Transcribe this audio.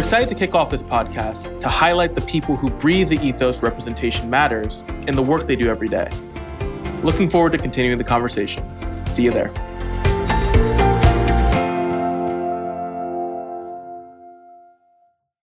We're excited to kick off this podcast to highlight the people who breathe the ethos representation matters in the work they do every day. Looking forward to continuing the conversation. See you there.